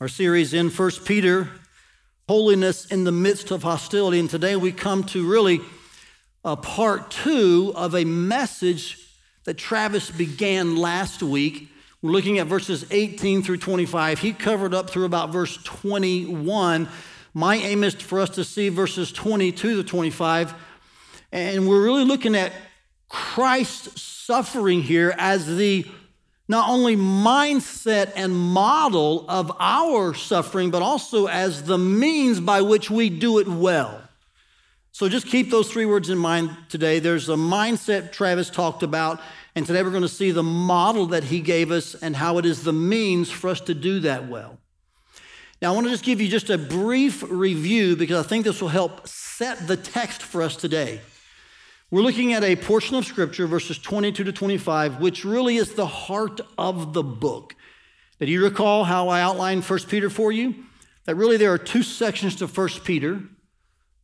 Our series in 1 Peter, Holiness in the Midst of Hostility. And today we come to really a part two of a message that Travis began last week. We're looking at verses 18 through 25. He covered up through about verse 21. My aim is for us to see verses 22 to 25. And we're really looking at Christ's suffering here as the not only mindset and model of our suffering, but also as the means by which we do it well. So just keep those three words in mind today. There's a mindset Travis talked about, and today we're going to see the model that he gave us and how it is the means for us to do that well. Now, I want to just give you just a brief review because I think this will help set the text for us today. We're looking at a portion of scripture, verses 22 to 25, which really is the heart of the book. Do you recall how I outlined 1 Peter for you? That really there are two sections to 1 Peter.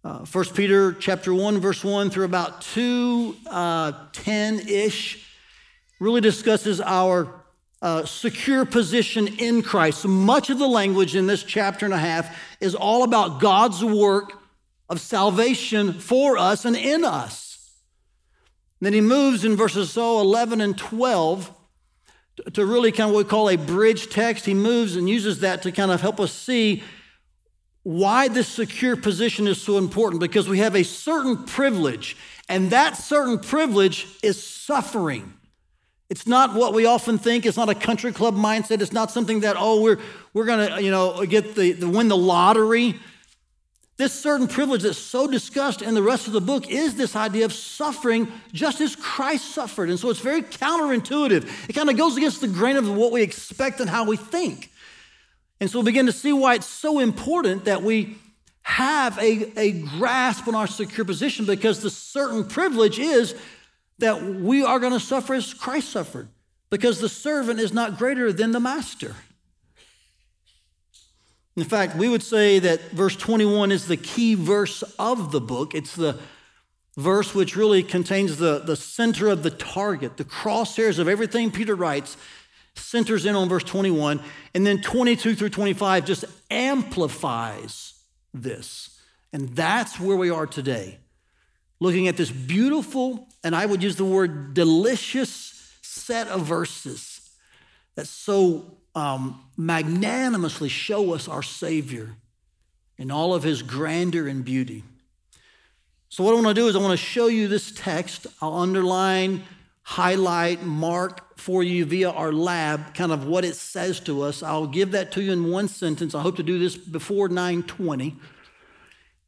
Uh, 1 Peter chapter 1, verse 1 through about 2, uh, 10-ish, really discusses our uh, secure position in Christ. Much of the language in this chapter and a half is all about God's work of salvation for us and in us. Then he moves in verses so 11 and 12 to really kind of what we call a bridge text. He moves and uses that to kind of help us see why this secure position is so important because we have a certain privilege, and that certain privilege is suffering. It's not what we often think. It's not a country club mindset. It's not something that, oh, we're, we're going to, you know, get the, the, win the lottery. This certain privilege that's so discussed in the rest of the book is this idea of suffering just as Christ suffered. And so it's very counterintuitive. It kind of goes against the grain of what we expect and how we think. And so we begin to see why it's so important that we have a, a grasp on our secure position because the certain privilege is that we are going to suffer as Christ suffered because the servant is not greater than the master. In fact, we would say that verse 21 is the key verse of the book. It's the verse which really contains the, the center of the target, the crosshairs of everything Peter writes centers in on verse 21. And then 22 through 25 just amplifies this. And that's where we are today, looking at this beautiful, and I would use the word delicious set of verses that's so um, magnanimously show us our Savior in all of his grandeur and beauty. So, what I want to do is I want to show you this text. I'll underline, highlight, mark for you via our lab kind of what it says to us. I'll give that to you in one sentence. I hope to do this before 920.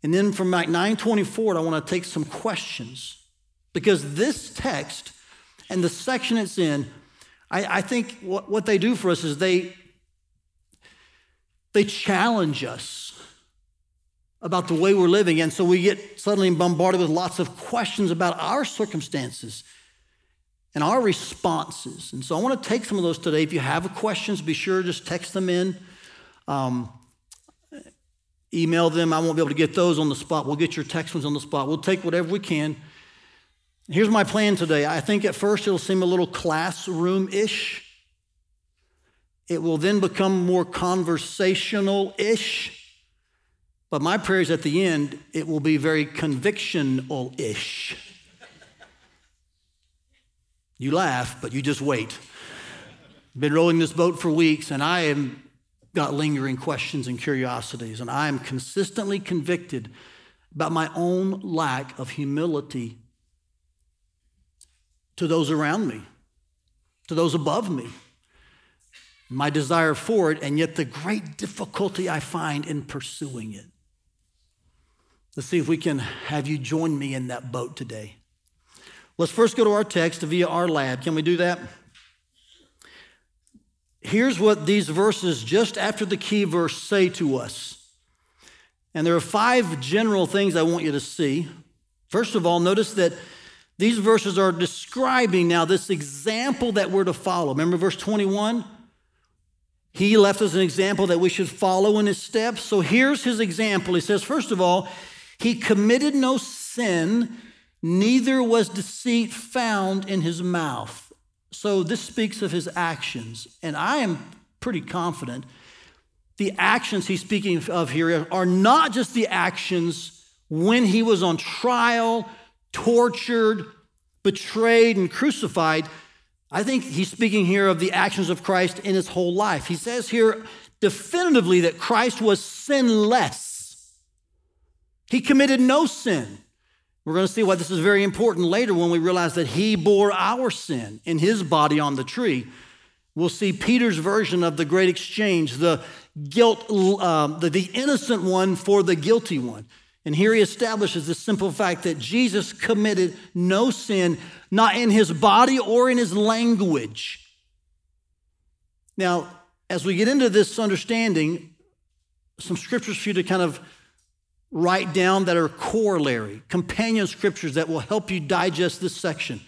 And then from 920 forward, I want to take some questions because this text and the section it's in I, I think what, what they do for us is they, they challenge us about the way we're living. And so we get suddenly bombarded with lots of questions about our circumstances and our responses. And so I want to take some of those today. If you have questions, be sure to just text them in. Um, email them. I won't be able to get those on the spot. We'll get your text ones on the spot. We'll take whatever we can. Here's my plan today. I think at first it'll seem a little classroom ish. It will then become more conversational ish. But my prayer is at the end, it will be very convictional ish. You laugh, but you just wait. Been rowing this boat for weeks, and I have got lingering questions and curiosities, and I am consistently convicted about my own lack of humility to those around me, to those above me. My desire for it, and yet the great difficulty I find in pursuing it. Let's see if we can have you join me in that boat today. Let's first go to our text via our lab. Can we do that? Here's what these verses just after the key verse say to us. And there are five general things I want you to see. First of all, notice that these verses are describing now this example that we're to follow. Remember verse 21? He left us an example that we should follow in his steps. So here's his example. He says, first of all, he committed no sin, neither was deceit found in his mouth. So this speaks of his actions. And I am pretty confident the actions he's speaking of here are not just the actions when he was on trial, tortured, betrayed, and crucified. I think he's speaking here of the actions of Christ in his whole life. He says here definitively that Christ was sinless, he committed no sin. We're going to see why this is very important later when we realize that he bore our sin in his body on the tree. We'll see Peter's version of the great exchange, the guilt, uh, the, the innocent one for the guilty one. And here he establishes the simple fact that Jesus committed no sin, not in his body or in his language. Now, as we get into this understanding, some scriptures for you to kind of write down that are corollary, companion scriptures that will help you digest this section.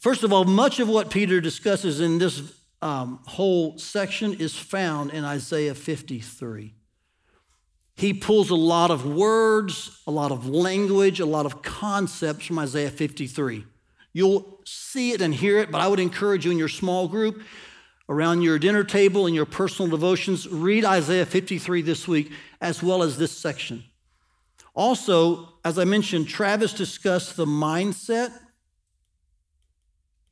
First of all, much of what Peter discusses in this um, whole section is found in Isaiah 53. He pulls a lot of words, a lot of language, a lot of concepts from Isaiah 53. You'll see it and hear it, but I would encourage you in your small group, around your dinner table, in your personal devotions, read Isaiah 53 this week, as well as this section. Also, as I mentioned, Travis discussed the mindset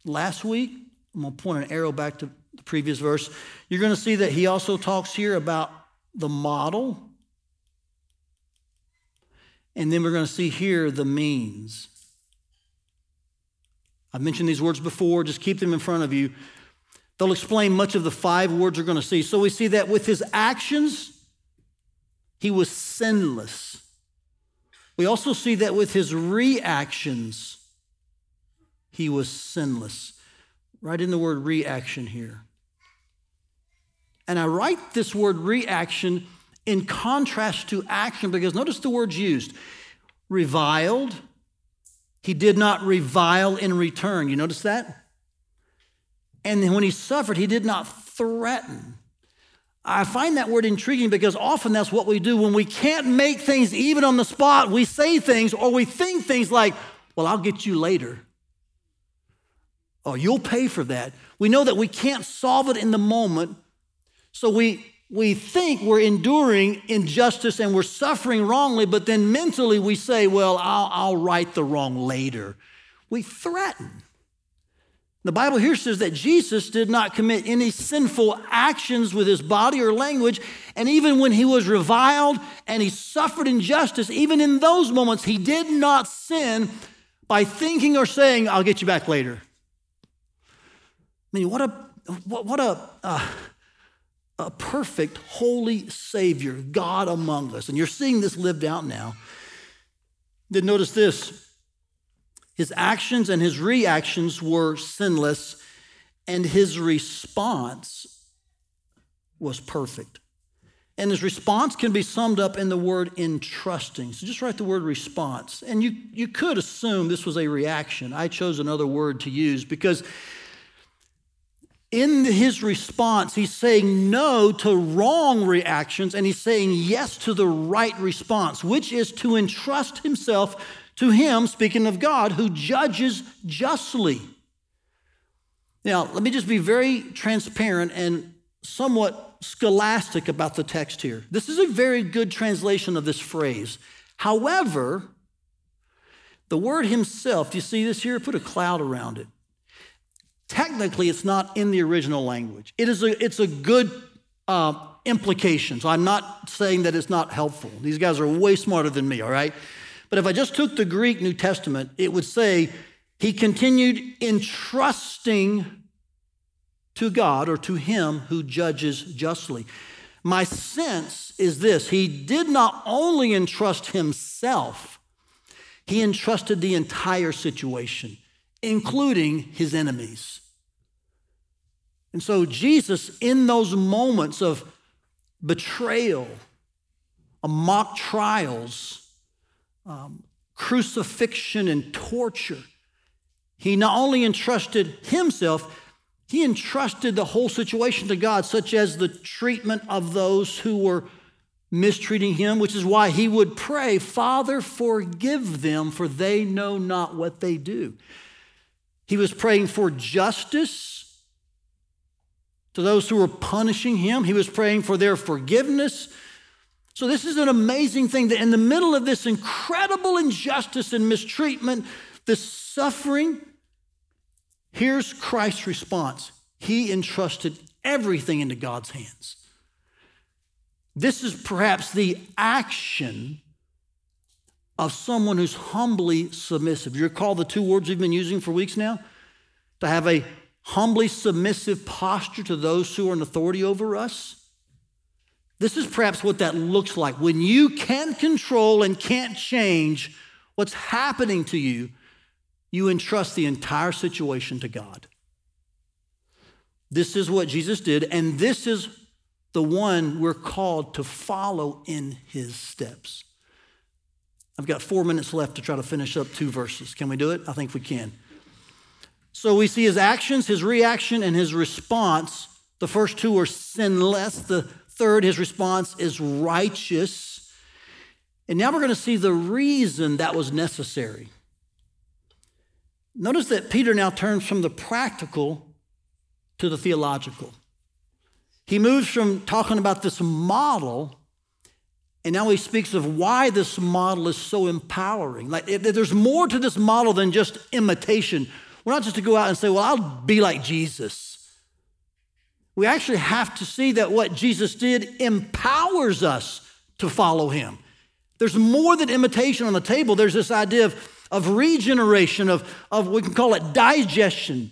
last week. I'm going to point an arrow back to the previous verse. You're going to see that he also talks here about the model. And then we're going to see here the means. I've mentioned these words before, just keep them in front of you. They'll explain much of the five words we're going to see. So we see that with his actions, he was sinless. We also see that with his reactions, he was sinless. Write in the word reaction here. And I write this word reaction in contrast to action because notice the words used reviled. He did not revile in return. You notice that? And when he suffered, he did not threaten. I find that word intriguing because often that's what we do when we can't make things even on the spot. We say things or we think things like, Well, I'll get you later. Oh, you'll pay for that. We know that we can't solve it in the moment. So we, we think we're enduring injustice and we're suffering wrongly, but then mentally we say, Well, I'll, I'll right the wrong later. We threaten. The Bible here says that Jesus did not commit any sinful actions with his body or language. And even when he was reviled and he suffered injustice, even in those moments, he did not sin by thinking or saying, I'll get you back later. I mean, what a, what, what a, uh, a perfect, holy Savior, God among us. And you're seeing this lived out now. Then notice this his actions and his reactions were sinless, and his response was perfect. And his response can be summed up in the word entrusting. So just write the word response. And you, you could assume this was a reaction. I chose another word to use because in his response, he's saying no to wrong reactions and he's saying yes to the right response, which is to entrust himself to him, speaking of God, who judges justly. Now, let me just be very transparent and somewhat scholastic about the text here. This is a very good translation of this phrase. However, the word himself, do you see this here? Put a cloud around it. Technically, it's not in the original language. It is a, it's a good uh, implication. So I'm not saying that it's not helpful. These guys are way smarter than me, all right? But if I just took the Greek New Testament, it would say he continued entrusting to God or to him who judges justly. My sense is this he did not only entrust himself, he entrusted the entire situation, including his enemies. And so, Jesus, in those moments of betrayal, mock trials, um, crucifixion and torture, he not only entrusted himself, he entrusted the whole situation to God, such as the treatment of those who were mistreating him, which is why he would pray, Father, forgive them, for they know not what they do. He was praying for justice to those who were punishing him. He was praying for their forgiveness. So, this is an amazing thing that in the middle of this incredible injustice and mistreatment, this suffering, here's Christ's response. He entrusted everything into God's hands. This is perhaps the action of someone who's humbly submissive. You recall the two words we've been using for weeks now? To have a humbly submissive posture to those who are in authority over us. This is perhaps what that looks like. When you can't control and can't change what's happening to you, you entrust the entire situation to God. This is what Jesus did, and this is the one we're called to follow in his steps. I've got four minutes left to try to finish up two verses. Can we do it? I think we can. So we see his actions, his reaction, and his response. The first two are sinless. The third, his response is righteous. And now we're going to see the reason that was necessary. Notice that Peter now turns from the practical to the theological. He moves from talking about this model, and now he speaks of why this model is so empowering. Like, there's more to this model than just imitation. We're not just to go out and say, well, I'll be like Jesus. We actually have to see that what Jesus did empowers us to follow him. There's more than imitation on the table. There's this idea of, of regeneration, of, of we can call it digestion.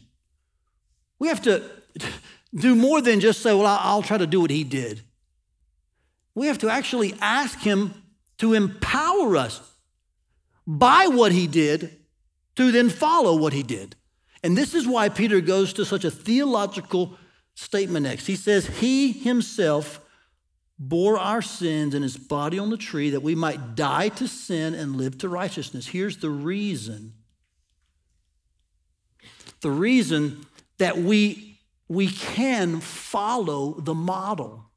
We have to do more than just say, Well, I'll try to do what he did. We have to actually ask him to empower us by what he did to then follow what he did. And this is why Peter goes to such a theological statement next. He says, He himself bore our sins in his body on the tree that we might die to sin and live to righteousness. Here's the reason the reason that we we can follow the model,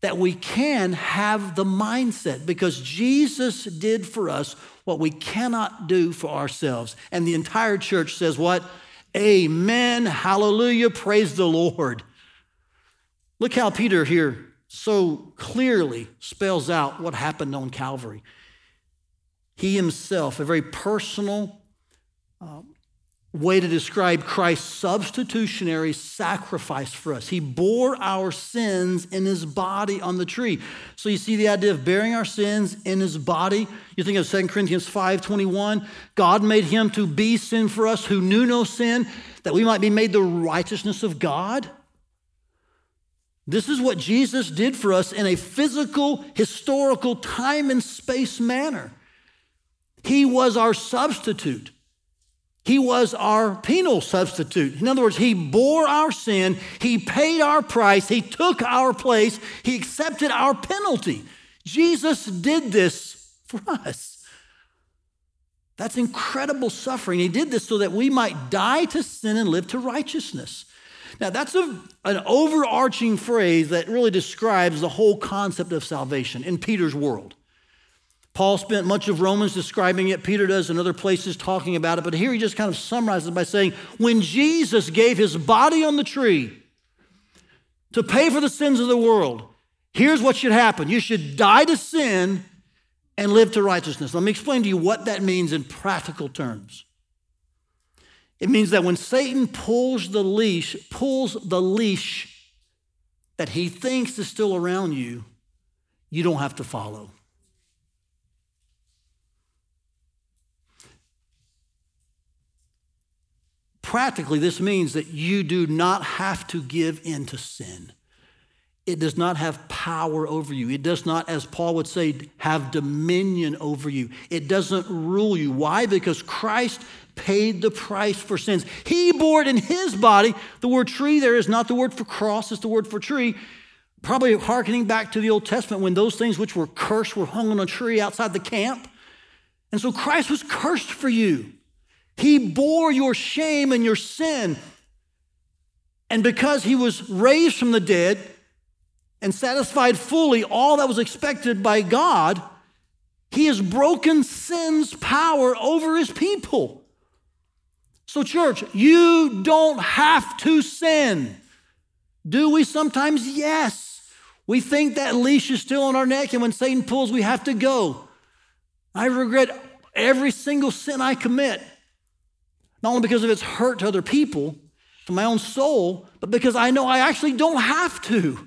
that we can have the mindset because Jesus did for us what we cannot do for ourselves. And the entire church says, What? Amen. Hallelujah. Praise the Lord. Look how Peter here so clearly spells out what happened on Calvary. He himself, a very personal, uh, way to describe Christ's substitutionary sacrifice for us. He bore our sins in his body on the tree. So you see the idea of bearing our sins in his body. You think of 2 Corinthians 5:21, God made him to be sin for us who knew no sin, that we might be made the righteousness of God. This is what Jesus did for us in a physical, historical, time and space manner. He was our substitute. He was our penal substitute. In other words, He bore our sin, He paid our price, He took our place, He accepted our penalty. Jesus did this for us. That's incredible suffering. He did this so that we might die to sin and live to righteousness. Now, that's a, an overarching phrase that really describes the whole concept of salvation in Peter's world. Paul spent much of Romans describing it. Peter does in other places talking about it. But here he just kind of summarizes by saying, when Jesus gave his body on the tree to pay for the sins of the world, here's what should happen you should die to sin and live to righteousness. Let me explain to you what that means in practical terms. It means that when Satan pulls the leash, pulls the leash that he thinks is still around you, you don't have to follow. Practically, this means that you do not have to give in to sin. It does not have power over you. It does not, as Paul would say, have dominion over you. It doesn't rule you. Why? Because Christ paid the price for sins. He bore it in his body. The word tree there is not the word for cross, it's the word for tree. Probably hearkening back to the Old Testament when those things which were cursed were hung on a tree outside the camp. And so Christ was cursed for you. He bore your shame and your sin. And because he was raised from the dead and satisfied fully all that was expected by God, he has broken sin's power over his people. So, church, you don't have to sin. Do we sometimes? Yes. We think that leash is still on our neck, and when Satan pulls, we have to go. I regret every single sin I commit, not only because of its hurt to other people, to my own soul, but because I know I actually don't have to.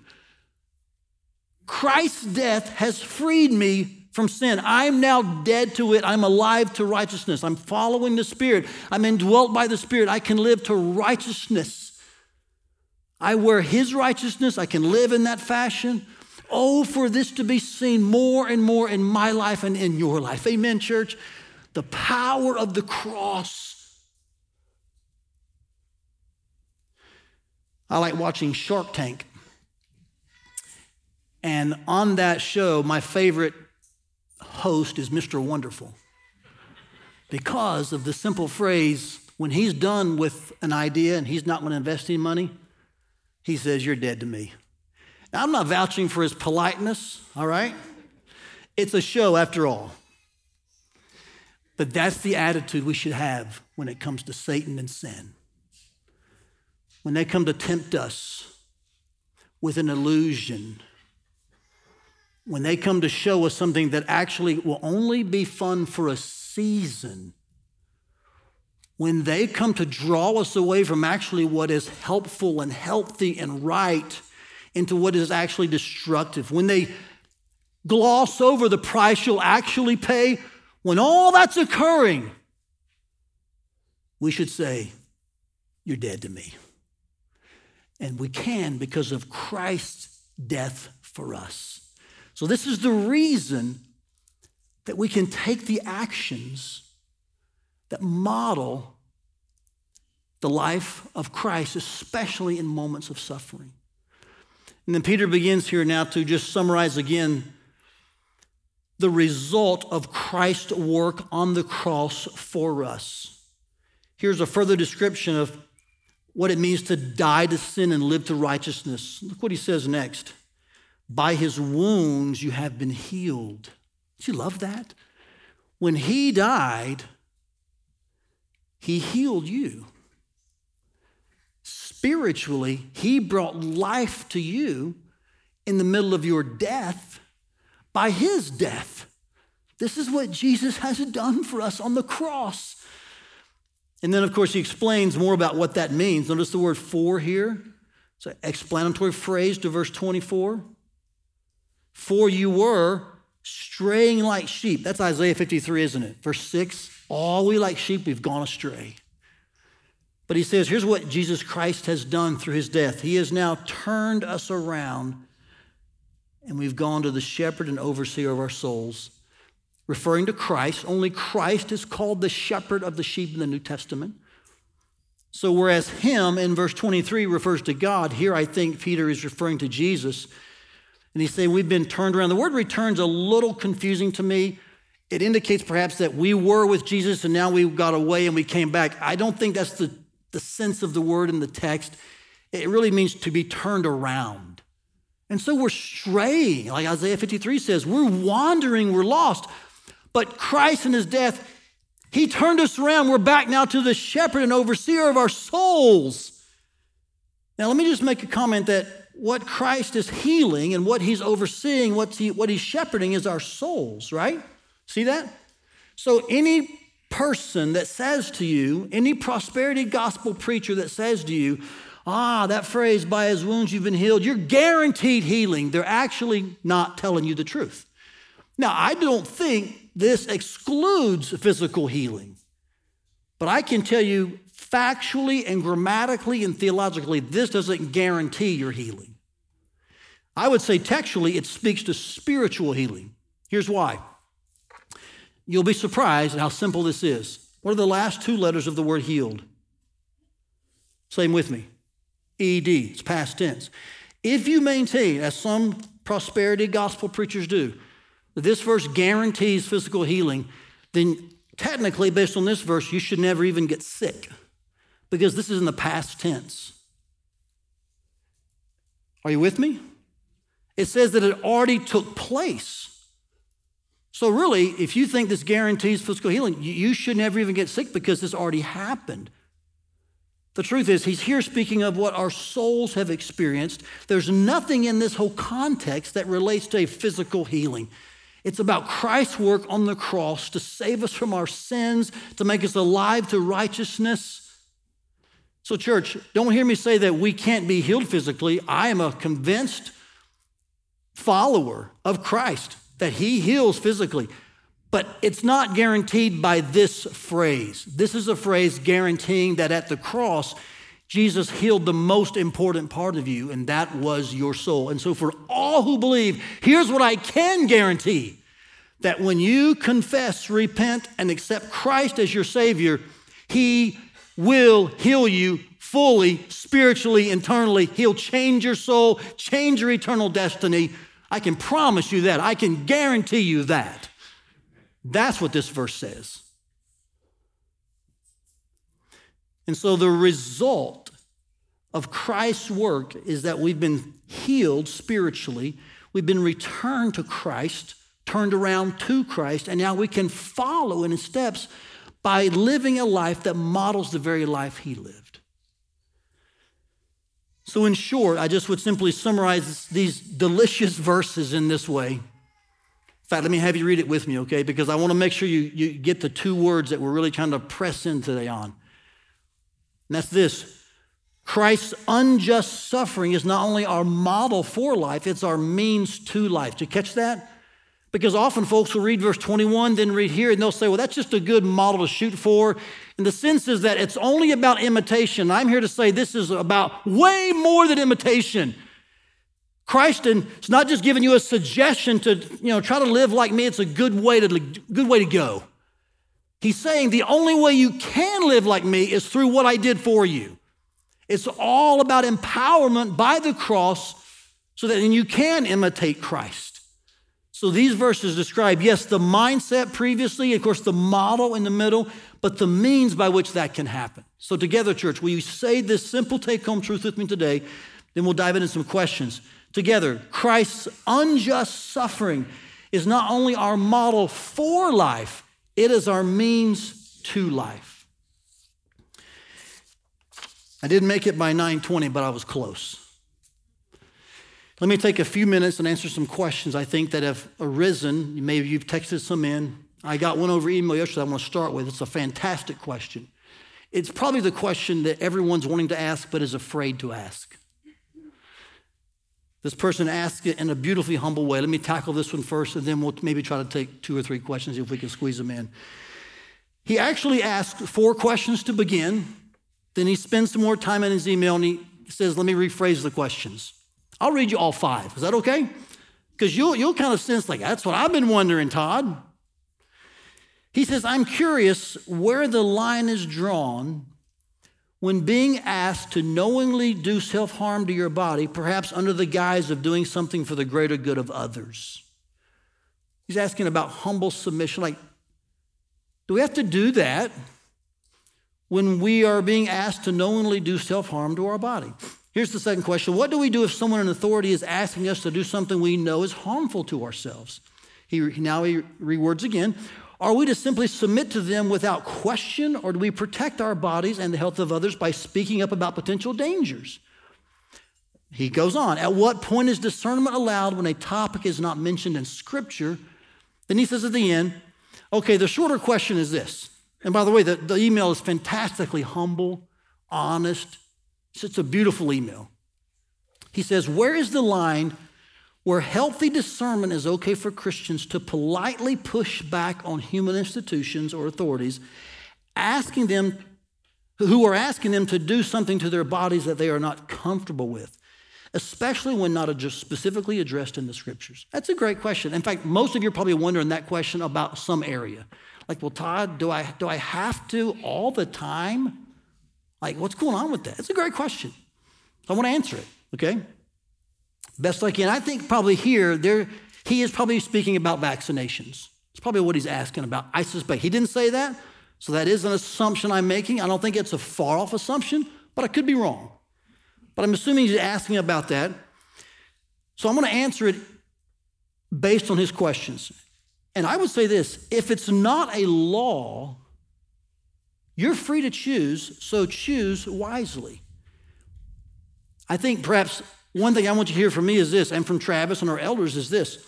Christ's death has freed me from sin. I'm now dead to it. I'm alive to righteousness. I'm following the Spirit. I'm indwelt by the Spirit. I can live to righteousness. I wear His righteousness. I can live in that fashion. Oh, for this to be seen more and more in my life and in your life. Amen, church. The power of the cross. I like watching Shark Tank. And on that show, my favorite host is Mr. Wonderful because of the simple phrase when he's done with an idea and he's not going to invest any money, he says, You're dead to me. Now, I'm not vouching for his politeness, all right? It's a show after all. But that's the attitude we should have when it comes to Satan and sin. When they come to tempt us with an illusion, when they come to show us something that actually will only be fun for a season, when they come to draw us away from actually what is helpful and healthy and right into what is actually destructive, when they gloss over the price you'll actually pay, when all that's occurring, we should say, You're dead to me. And we can because of Christ's death for us. So, this is the reason that we can take the actions that model the life of Christ, especially in moments of suffering. And then Peter begins here now to just summarize again the result of Christ's work on the cross for us. Here's a further description of what it means to die to sin and live to righteousness. Look what he says next. By his wounds you have been healed. Do you love that? When he died, he healed you. Spiritually, he brought life to you in the middle of your death by his death. This is what Jesus has done for us on the cross. And then, of course, he explains more about what that means. Notice the word for here. It's an explanatory phrase to verse 24. For you were straying like sheep. That's Isaiah 53, isn't it? Verse 6 All we like sheep, we've gone astray. But he says, here's what Jesus Christ has done through his death. He has now turned us around, and we've gone to the shepherd and overseer of our souls. Referring to Christ, only Christ is called the shepherd of the sheep in the New Testament. So, whereas him in verse 23 refers to God, here I think Peter is referring to Jesus and he's saying we've been turned around. The word return's a little confusing to me. It indicates perhaps that we were with Jesus and now we got away and we came back. I don't think that's the, the sense of the word in the text. It really means to be turned around. And so we're straying, like Isaiah 53 says, we're wandering, we're lost. But Christ in his death, he turned us around. We're back now to the shepherd and overseer of our souls. Now, let me just make a comment that what Christ is healing and what he's overseeing, what, he, what he's shepherding is our souls, right? See that? So any person that says to you, any prosperity gospel preacher that says to you, ah, that phrase, by his wounds you've been healed, you're guaranteed healing. They're actually not telling you the truth. Now, I don't think this excludes physical healing, but I can tell you factually and grammatically and theologically, this doesn't guarantee your healing. I would say textually, it speaks to spiritual healing. Here's why. You'll be surprised at how simple this is. What are the last two letters of the word healed? Same with me. ED, it's past tense. If you maintain, as some prosperity gospel preachers do, this verse guarantees physical healing, then technically, based on this verse, you should never even get sick because this is in the past tense. Are you with me? It says that it already took place. So, really, if you think this guarantees physical healing, you should never even get sick because this already happened. The truth is, he's here speaking of what our souls have experienced. There's nothing in this whole context that relates to a physical healing. It's about Christ's work on the cross to save us from our sins, to make us alive to righteousness. So, church, don't hear me say that we can't be healed physically. I am a convinced follower of Christ that he heals physically. But it's not guaranteed by this phrase. This is a phrase guaranteeing that at the cross, Jesus healed the most important part of you, and that was your soul. And so, for all who believe, here's what I can guarantee that when you confess, repent, and accept Christ as your Savior, He will heal you fully, spiritually, internally. He'll change your soul, change your eternal destiny. I can promise you that. I can guarantee you that. That's what this verse says. And so the result of Christ's work is that we've been healed spiritually, we've been returned to Christ, turned around to Christ, and now we can follow in his steps by living a life that models the very life he lived. So, in short, I just would simply summarize these delicious verses in this way In fact, let me have you read it with me, okay? Because I want to make sure you, you get the two words that we're really trying to press in today on. And that's this Christ's unjust suffering is not only our model for life, it's our means to life. Did you catch that? Because often folks will read verse 21, then read here, and they'll say, well, that's just a good model to shoot for. And the sense is that it's only about imitation. I'm here to say this is about way more than imitation. Christ is not just giving you a suggestion to, you know, try to live like me. It's a good way to, good way to go. He's saying the only way you can live like me is through what I did for you. It's all about empowerment by the cross so that you can imitate Christ. So these verses describe, yes, the mindset previously, of course, the model in the middle, but the means by which that can happen. So, together, church, will you say this simple take home truth with me today? Then we'll dive into some questions together. Christ's unjust suffering is not only our model for life, it is our means to life. I didn't make it by 920, but I was close. Let me take a few minutes and answer some questions I think that have arisen. Maybe you've texted some in. I got one over email yesterday I want to start with. It's a fantastic question. It's probably the question that everyone's wanting to ask but is afraid to ask. This person asked it in a beautifully humble way. Let me tackle this one first, and then we'll maybe try to take two or three questions if we can squeeze them in. He actually asked four questions to begin. Then he spends some more time in his email and he says, Let me rephrase the questions. I'll read you all five. Is that okay? Because you'll, you'll kind of sense, like, that's what I've been wondering, Todd. He says, I'm curious where the line is drawn when being asked to knowingly do self harm to your body, perhaps under the guise of doing something for the greater good of others. He's asking about humble submission. Like, do we have to do that when we are being asked to knowingly do self harm to our body? Here's the second question What do we do if someone in authority is asking us to do something we know is harmful to ourselves? He, now he rewords again are we to simply submit to them without question, or do we protect our bodies and the health of others by speaking up about potential dangers? He goes on. At what point is discernment allowed when a topic is not mentioned in Scripture? Then he says at the end, okay, the shorter question is this. And by the way, the, the email is fantastically humble, honest. It's a beautiful email. He says, Where is the line where healthy discernment is okay for Christians to politely push back on human institutions or authorities, asking them, who are asking them to do something to their bodies that they are not comfortable with, especially when not just specifically addressed in the scriptures? That's a great question. In fact, most of you are probably wondering that question about some area. Like, well, Todd, do I, do I have to all the time? Like, what's going on with that? It's a great question. I want to answer it, okay? best I can. I think probably here, there, he is probably speaking about vaccinations. It's probably what he's asking about. I suspect. He didn't say that, so that is an assumption I'm making. I don't think it's a far off assumption, but I could be wrong. But I'm assuming he's asking about that. So I'm going to answer it based on his questions. And I would say this if it's not a law, You're free to choose, so choose wisely. I think perhaps one thing I want you to hear from me is this, and from Travis and our elders is this.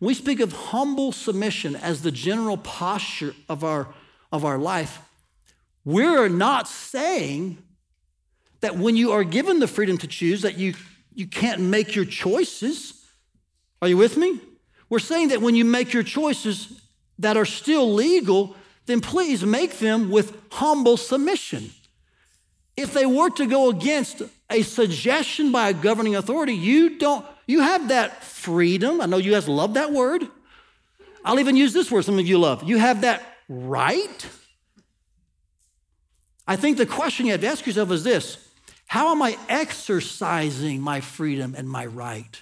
We speak of humble submission as the general posture of our, of our life. We're not saying that when you are given the freedom to choose, that you, you can't make your choices. Are you with me? We're saying that when you make your choices that are still legal, then please make them with humble submission. If they were to go against a suggestion by a governing authority, you don't, you have that freedom. I know you guys love that word. I'll even use this word some of you love. You have that right. I think the question you have to ask yourself is this How am I exercising my freedom and my right?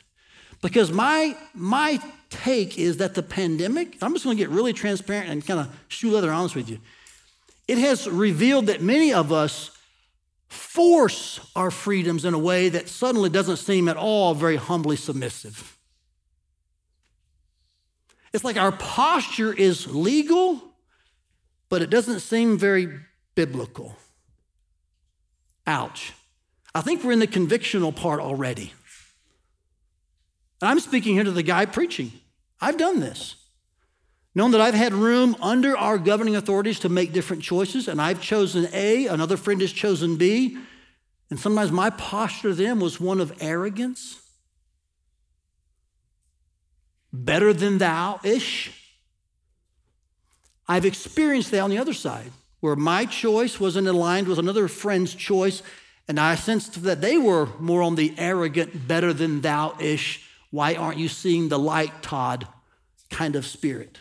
Because my, my take is that the pandemic, I'm just gonna get really transparent and kind of shoe leather honest with you. It has revealed that many of us force our freedoms in a way that suddenly doesn't seem at all very humbly submissive. It's like our posture is legal, but it doesn't seem very biblical. Ouch. I think we're in the convictional part already. And I'm speaking here to the guy preaching. I've done this. Known that I've had room under our governing authorities to make different choices, and I've chosen A, another friend has chosen B, and sometimes my posture then was one of arrogance, better than thou ish. I've experienced that on the other side, where my choice wasn't aligned with another friend's choice, and I sensed that they were more on the arrogant, better than thou ish why aren't you seeing the light, Todd? Kind of spirit.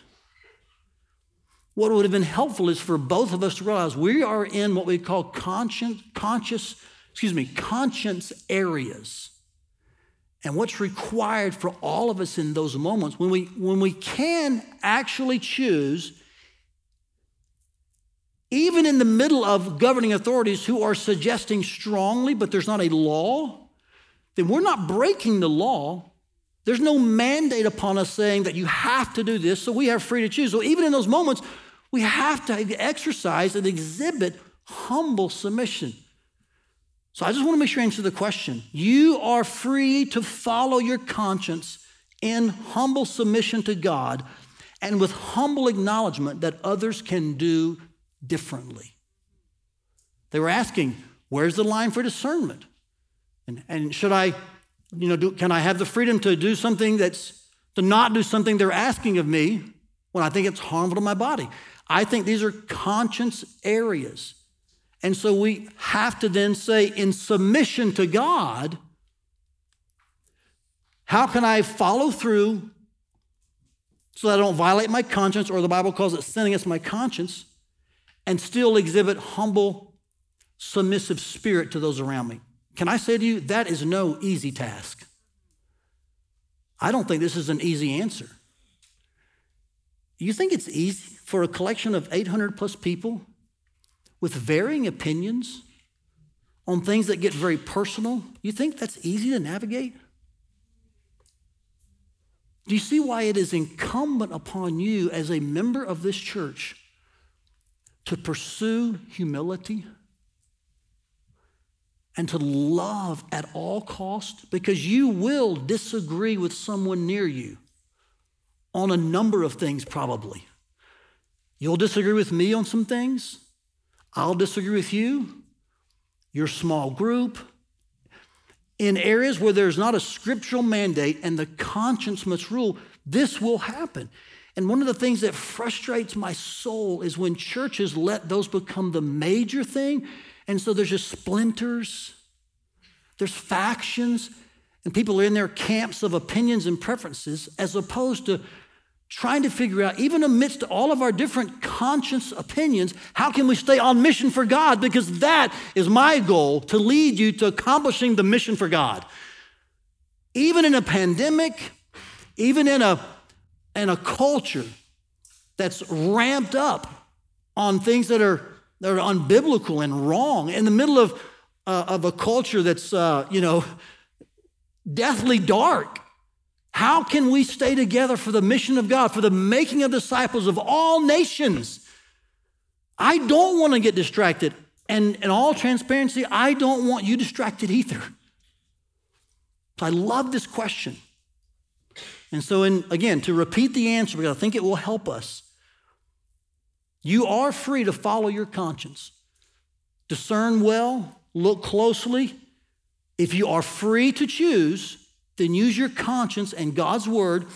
What would have been helpful is for both of us to realize we are in what we call conscience, conscious, excuse me, conscience areas. And what's required for all of us in those moments when we when we can actually choose even in the middle of governing authorities who are suggesting strongly but there's not a law then we're not breaking the law there's no mandate upon us saying that you have to do this, so we have free to choose. So even in those moments, we have to exercise and exhibit humble submission. So I just want to make sure I answer the question. You are free to follow your conscience in humble submission to God and with humble acknowledgement that others can do differently. They were asking, where's the line for discernment? And, and should I you know, do, can I have the freedom to do something that's, to not do something they're asking of me when I think it's harmful to my body? I think these are conscience areas. And so we have to then say, in submission to God, how can I follow through so that I don't violate my conscience, or the Bible calls it sinning against my conscience, and still exhibit humble, submissive spirit to those around me? Can I say to you, that is no easy task. I don't think this is an easy answer. You think it's easy for a collection of 800 plus people with varying opinions on things that get very personal? You think that's easy to navigate? Do you see why it is incumbent upon you as a member of this church to pursue humility? And to love at all cost because you will disagree with someone near you on a number of things probably. You'll disagree with me on some things. I'll disagree with you your small group in areas where there's not a scriptural mandate and the conscience must rule. This will happen. And one of the things that frustrates my soul is when churches let those become the major thing and so there's just splinters, there's factions, and people are in their camps of opinions and preferences as opposed to trying to figure out, even amidst all of our different conscience opinions, how can we stay on mission for God? Because that is my goal to lead you to accomplishing the mission for God. Even in a pandemic, even in a, in a culture that's ramped up on things that are that are unbiblical and wrong in the middle of, uh, of a culture that's, uh, you know, deathly dark. How can we stay together for the mission of God, for the making of disciples of all nations? I don't want to get distracted. And in all transparency, I don't want you distracted either. So I love this question. And so, in, again, to repeat the answer, because I think it will help us, you are free to follow your conscience. Discern well, look closely. If you are free to choose, then use your conscience and God's word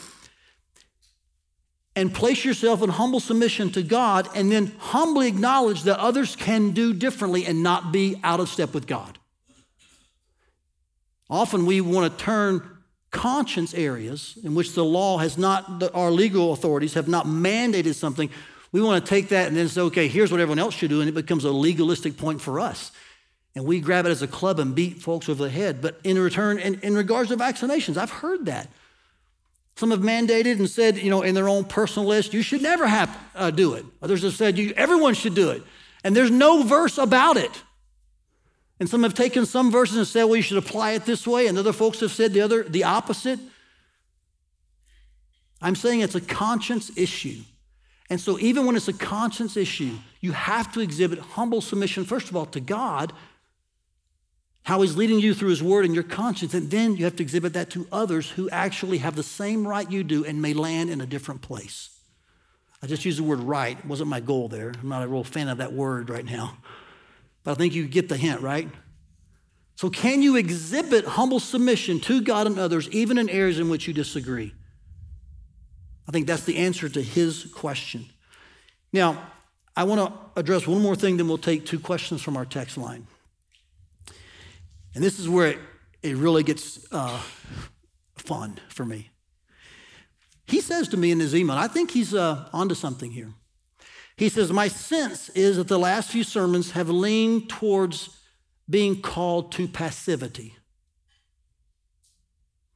and place yourself in humble submission to God and then humbly acknowledge that others can do differently and not be out of step with God. Often we want to turn conscience areas in which the law has not, our legal authorities have not mandated something. We want to take that and then say, okay, here's what everyone else should do, and it becomes a legalistic point for us. And we grab it as a club and beat folks over the head. But in return, in, in regards to vaccinations, I've heard that. Some have mandated and said, you know, in their own personal list, you should never have uh, do it. Others have said, you, everyone should do it. And there's no verse about it. And some have taken some verses and said, well, you should apply it this way. And other folks have said the other, the opposite. I'm saying it's a conscience issue. And so, even when it's a conscience issue, you have to exhibit humble submission, first of all, to God how he's leading you through his word and your conscience. And then you have to exhibit that to others who actually have the same right you do and may land in a different place. I just used the word right. It wasn't my goal there. I'm not a real fan of that word right now. But I think you get the hint, right? So, can you exhibit humble submission to God and others, even in areas in which you disagree? I think that's the answer to his question. Now, I want to address one more thing, then we'll take two questions from our text line. And this is where it, it really gets uh, fun for me. He says to me in his email, I think he's uh, onto something here. He says, My sense is that the last few sermons have leaned towards being called to passivity.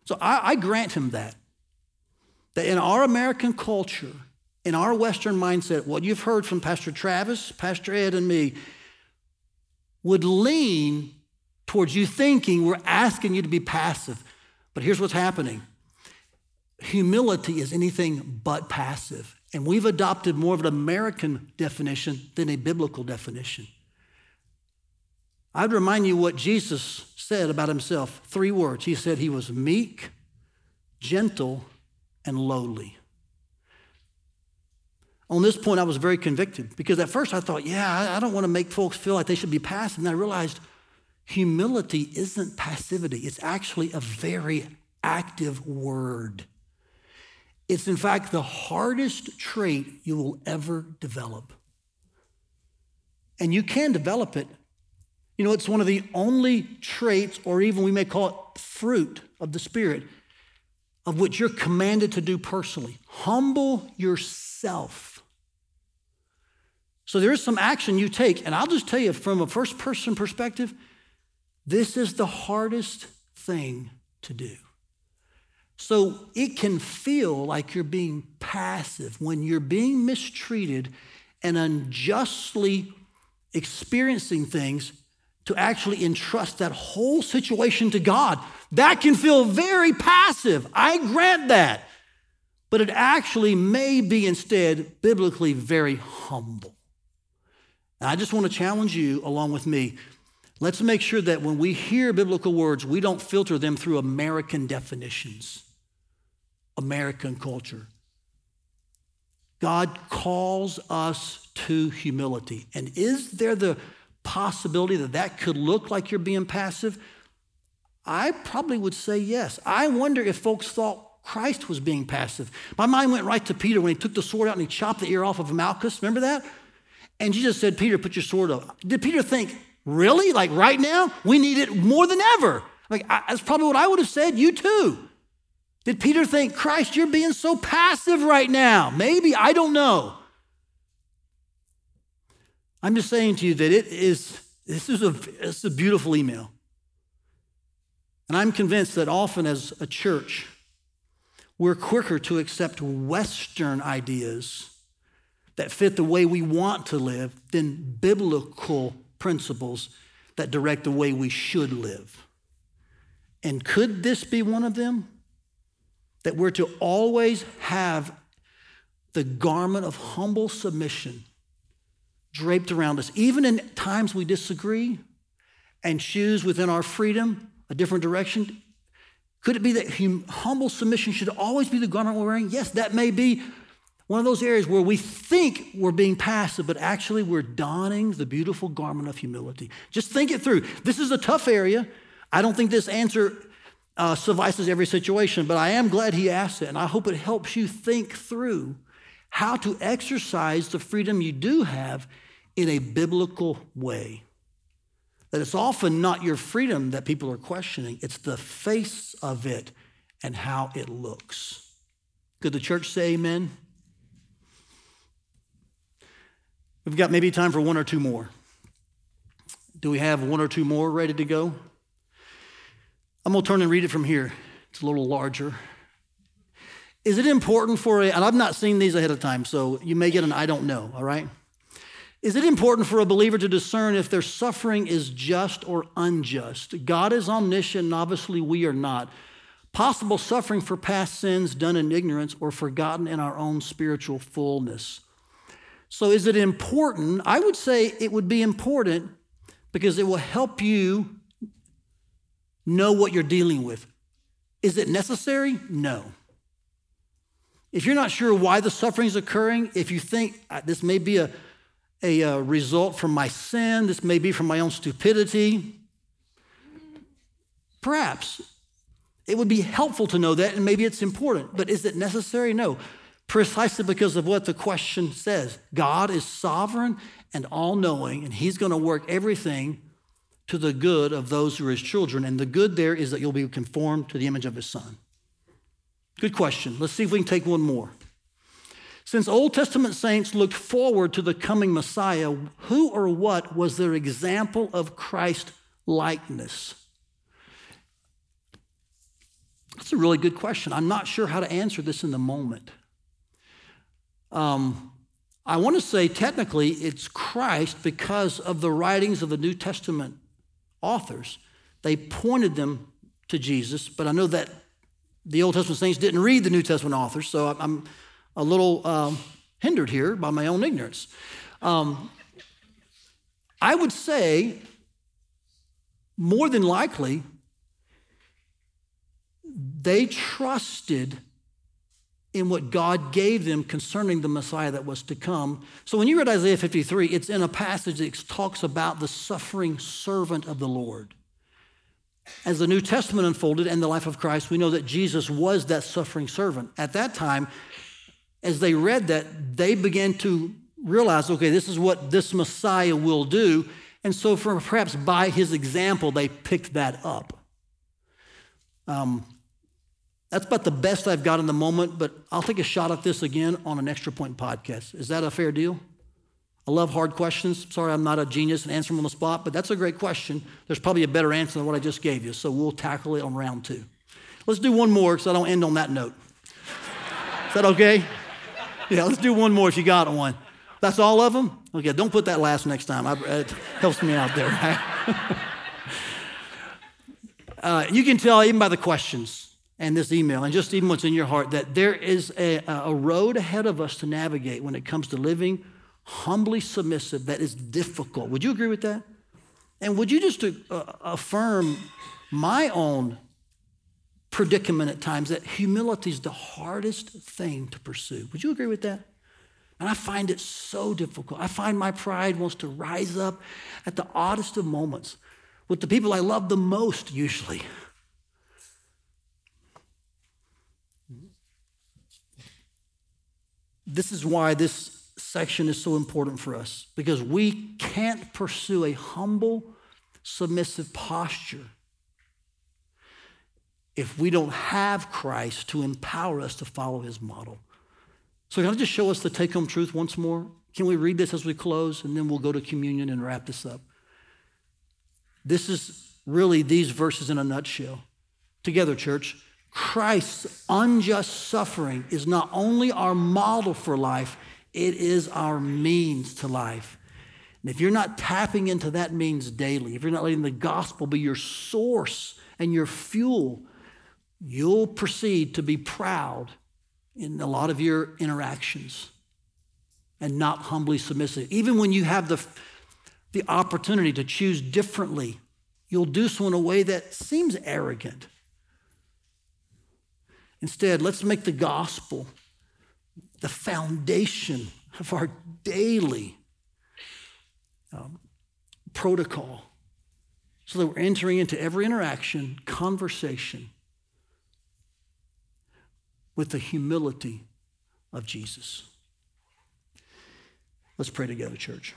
So I, I grant him that. That in our American culture, in our Western mindset, what you've heard from Pastor Travis, Pastor Ed, and me would lean towards you thinking we're asking you to be passive. But here's what's happening humility is anything but passive. And we've adopted more of an American definition than a biblical definition. I'd remind you what Jesus said about himself three words. He said he was meek, gentle, and lowly. On this point, I was very convicted because at first I thought, yeah, I don't want to make folks feel like they should be passive. And I realized Humility isn't passivity, it's actually a very active word. It's, in fact, the hardest trait you will ever develop. And you can develop it. You know, it's one of the only traits, or even we may call it fruit of the Spirit, of which you're commanded to do personally. Humble yourself. So there is some action you take. And I'll just tell you from a first person perspective, this is the hardest thing to do. So it can feel like you're being passive when you're being mistreated and unjustly experiencing things to actually entrust that whole situation to God. That can feel very passive. I grant that. But it actually may be instead biblically very humble. And I just want to challenge you along with me Let's make sure that when we hear biblical words, we don't filter them through American definitions, American culture. God calls us to humility. And is there the possibility that that could look like you're being passive? I probably would say yes. I wonder if folks thought Christ was being passive. My mind went right to Peter when he took the sword out and he chopped the ear off of Malchus. Remember that? And Jesus said, Peter, put your sword up. Did Peter think, Really? Like right now? We need it more than ever. Like, I, that's probably what I would have said. You too. Did Peter think, Christ, you're being so passive right now? Maybe, I don't know. I'm just saying to you that it is, this is a, it's a beautiful email. And I'm convinced that often as a church, we're quicker to accept Western ideas that fit the way we want to live than biblical principles that direct the way we should live. And could this be one of them? That we're to always have the garment of humble submission draped around us, even in times we disagree and choose within our freedom a different direction? Could it be that hum- humble submission should always be the garment we're wearing? Yes, that may be one of those areas where we think we're being passive, but actually we're donning the beautiful garment of humility. Just think it through. This is a tough area. I don't think this answer uh, suffices every situation, but I am glad he asked it, and I hope it helps you think through how to exercise the freedom you do have in a biblical way. That it's often not your freedom that people are questioning, it's the face of it and how it looks. Could the church say amen? We've got maybe time for one or two more. Do we have one or two more ready to go? I'm going to turn and read it from here. It's a little larger. Is it important for a, and I've not seen these ahead of time, so you may get an I don't know, all right? Is it important for a believer to discern if their suffering is just or unjust? God is omniscient, obviously we are not. Possible suffering for past sins done in ignorance or forgotten in our own spiritual fullness. So, is it important? I would say it would be important because it will help you know what you're dealing with. Is it necessary? No. If you're not sure why the suffering is occurring, if you think uh, this may be a, a, a uh, result from my sin, this may be from my own stupidity, perhaps it would be helpful to know that, and maybe it's important. But is it necessary? No. Precisely because of what the question says God is sovereign and all knowing, and He's going to work everything to the good of those who are his children. And the good there is that you'll be conformed to the image of his son. Good question. Let's see if we can take one more. Since Old Testament saints looked forward to the coming Messiah, who or what was their example of Christ likeness? That's a really good question. I'm not sure how to answer this in the moment. Um, I want to say technically it's Christ because of the writings of the New Testament authors. They pointed them to Jesus, but I know that the Old Testament saints didn't read the New Testament authors, so I'm a little um, hindered here by my own ignorance. Um, I would say, more than likely, they trusted in what God gave them concerning the Messiah that was to come. So when you read Isaiah 53, it's in a passage that talks about the suffering servant of the Lord. As the New Testament unfolded and the life of Christ, we know that Jesus was that suffering servant. At that time, as they read that, they began to realize okay, this is what this Messiah will do. And so, perhaps by his example, they picked that up. Um, that's about the best I've got in the moment, but I'll take a shot at this again on an Extra Point podcast. Is that a fair deal? I love hard questions. Sorry, I'm not a genius and answer them on the spot, but that's a great question. There's probably a better answer than what I just gave you, so we'll tackle it on round two. Let's do one more because I don't end on that note. Is that okay? Yeah, let's do one more if you got one. That's all of them? Okay, don't put that last next time. I, it helps me out there. Right? uh, you can tell even by the questions and this email, and just even what's in your heart, that there is a, a road ahead of us to navigate when it comes to living humbly submissive that is difficult. Would you agree with that? And would you just uh, affirm my own predicament at times that humility is the hardest thing to pursue? Would you agree with that? And I find it so difficult. I find my pride wants to rise up at the oddest of moments with the people I love the most, usually. This is why this section is so important for us because we can't pursue a humble, submissive posture if we don't have Christ to empower us to follow his model. So, can I just show us the take home truth once more? Can we read this as we close and then we'll go to communion and wrap this up? This is really these verses in a nutshell. Together, church. Christ's unjust suffering is not only our model for life, it is our means to life. And if you're not tapping into that means daily, if you're not letting the gospel be your source and your fuel, you'll proceed to be proud in a lot of your interactions. and not humbly submissive. Even when you have the, the opportunity to choose differently, you'll do so in a way that seems arrogant. Instead, let's make the gospel the foundation of our daily um, protocol so that we're entering into every interaction, conversation with the humility of Jesus. Let's pray together, church.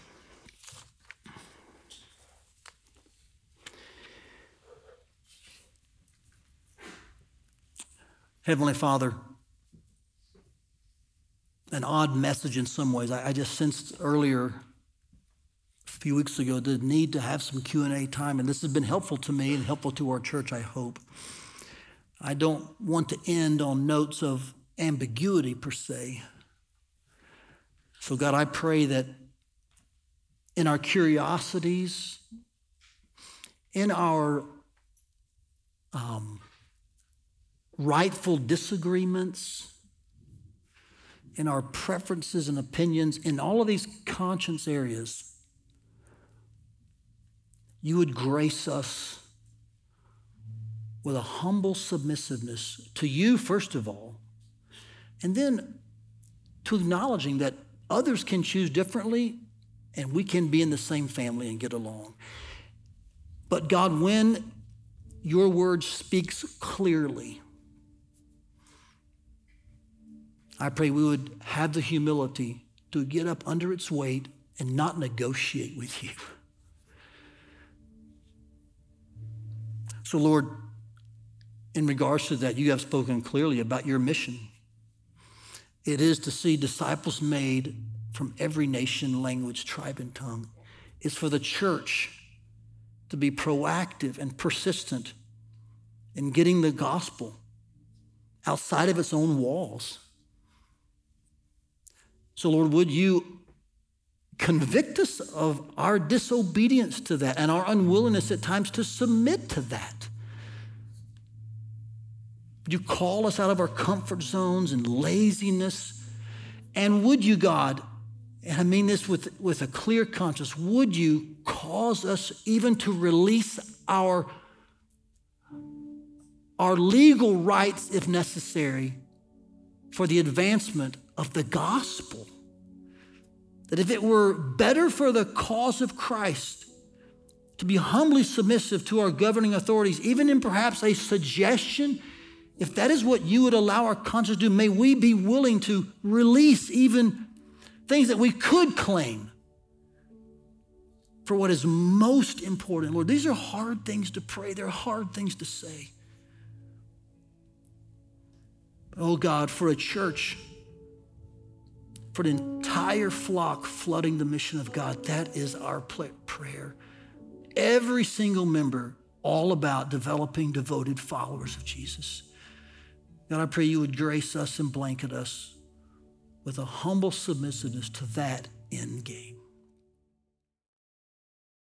Heavenly Father, an odd message in some ways. I, I just sensed earlier, a few weeks ago, the need to have some Q&A time, and this has been helpful to me and helpful to our church, I hope. I don't want to end on notes of ambiguity per se. So, God, I pray that in our curiosities, in our um, rightful disagreements, in our preferences and opinions, in all of these conscience areas, you would grace us with a humble submissiveness to you, first of all, and then to acknowledging that others can choose differently and we can be in the same family and get along. But God, when your word speaks clearly, I pray we would have the humility to get up under its weight and not negotiate with you. So, Lord, in regards to that, you have spoken clearly about your mission. It is to see disciples made from every nation, language, tribe, and tongue. It's for the church to be proactive and persistent in getting the gospel outside of its own walls. So, Lord, would you convict us of our disobedience to that and our unwillingness at times to submit to that? Would you call us out of our comfort zones and laziness? And would you, God, and I mean this with, with a clear conscience, would you cause us even to release our, our legal rights, if necessary, for the advancement of the gospel? That if it were better for the cause of Christ to be humbly submissive to our governing authorities, even in perhaps a suggestion, if that is what you would allow our conscience to do, may we be willing to release even things that we could claim for what is most important. Lord, these are hard things to pray, they're hard things to say. Oh God, for a church, for an entire flock flooding the mission of God, that is our prayer. Every single member, all about developing devoted followers of Jesus. God, I pray you would grace us and blanket us with a humble submissiveness to that end game.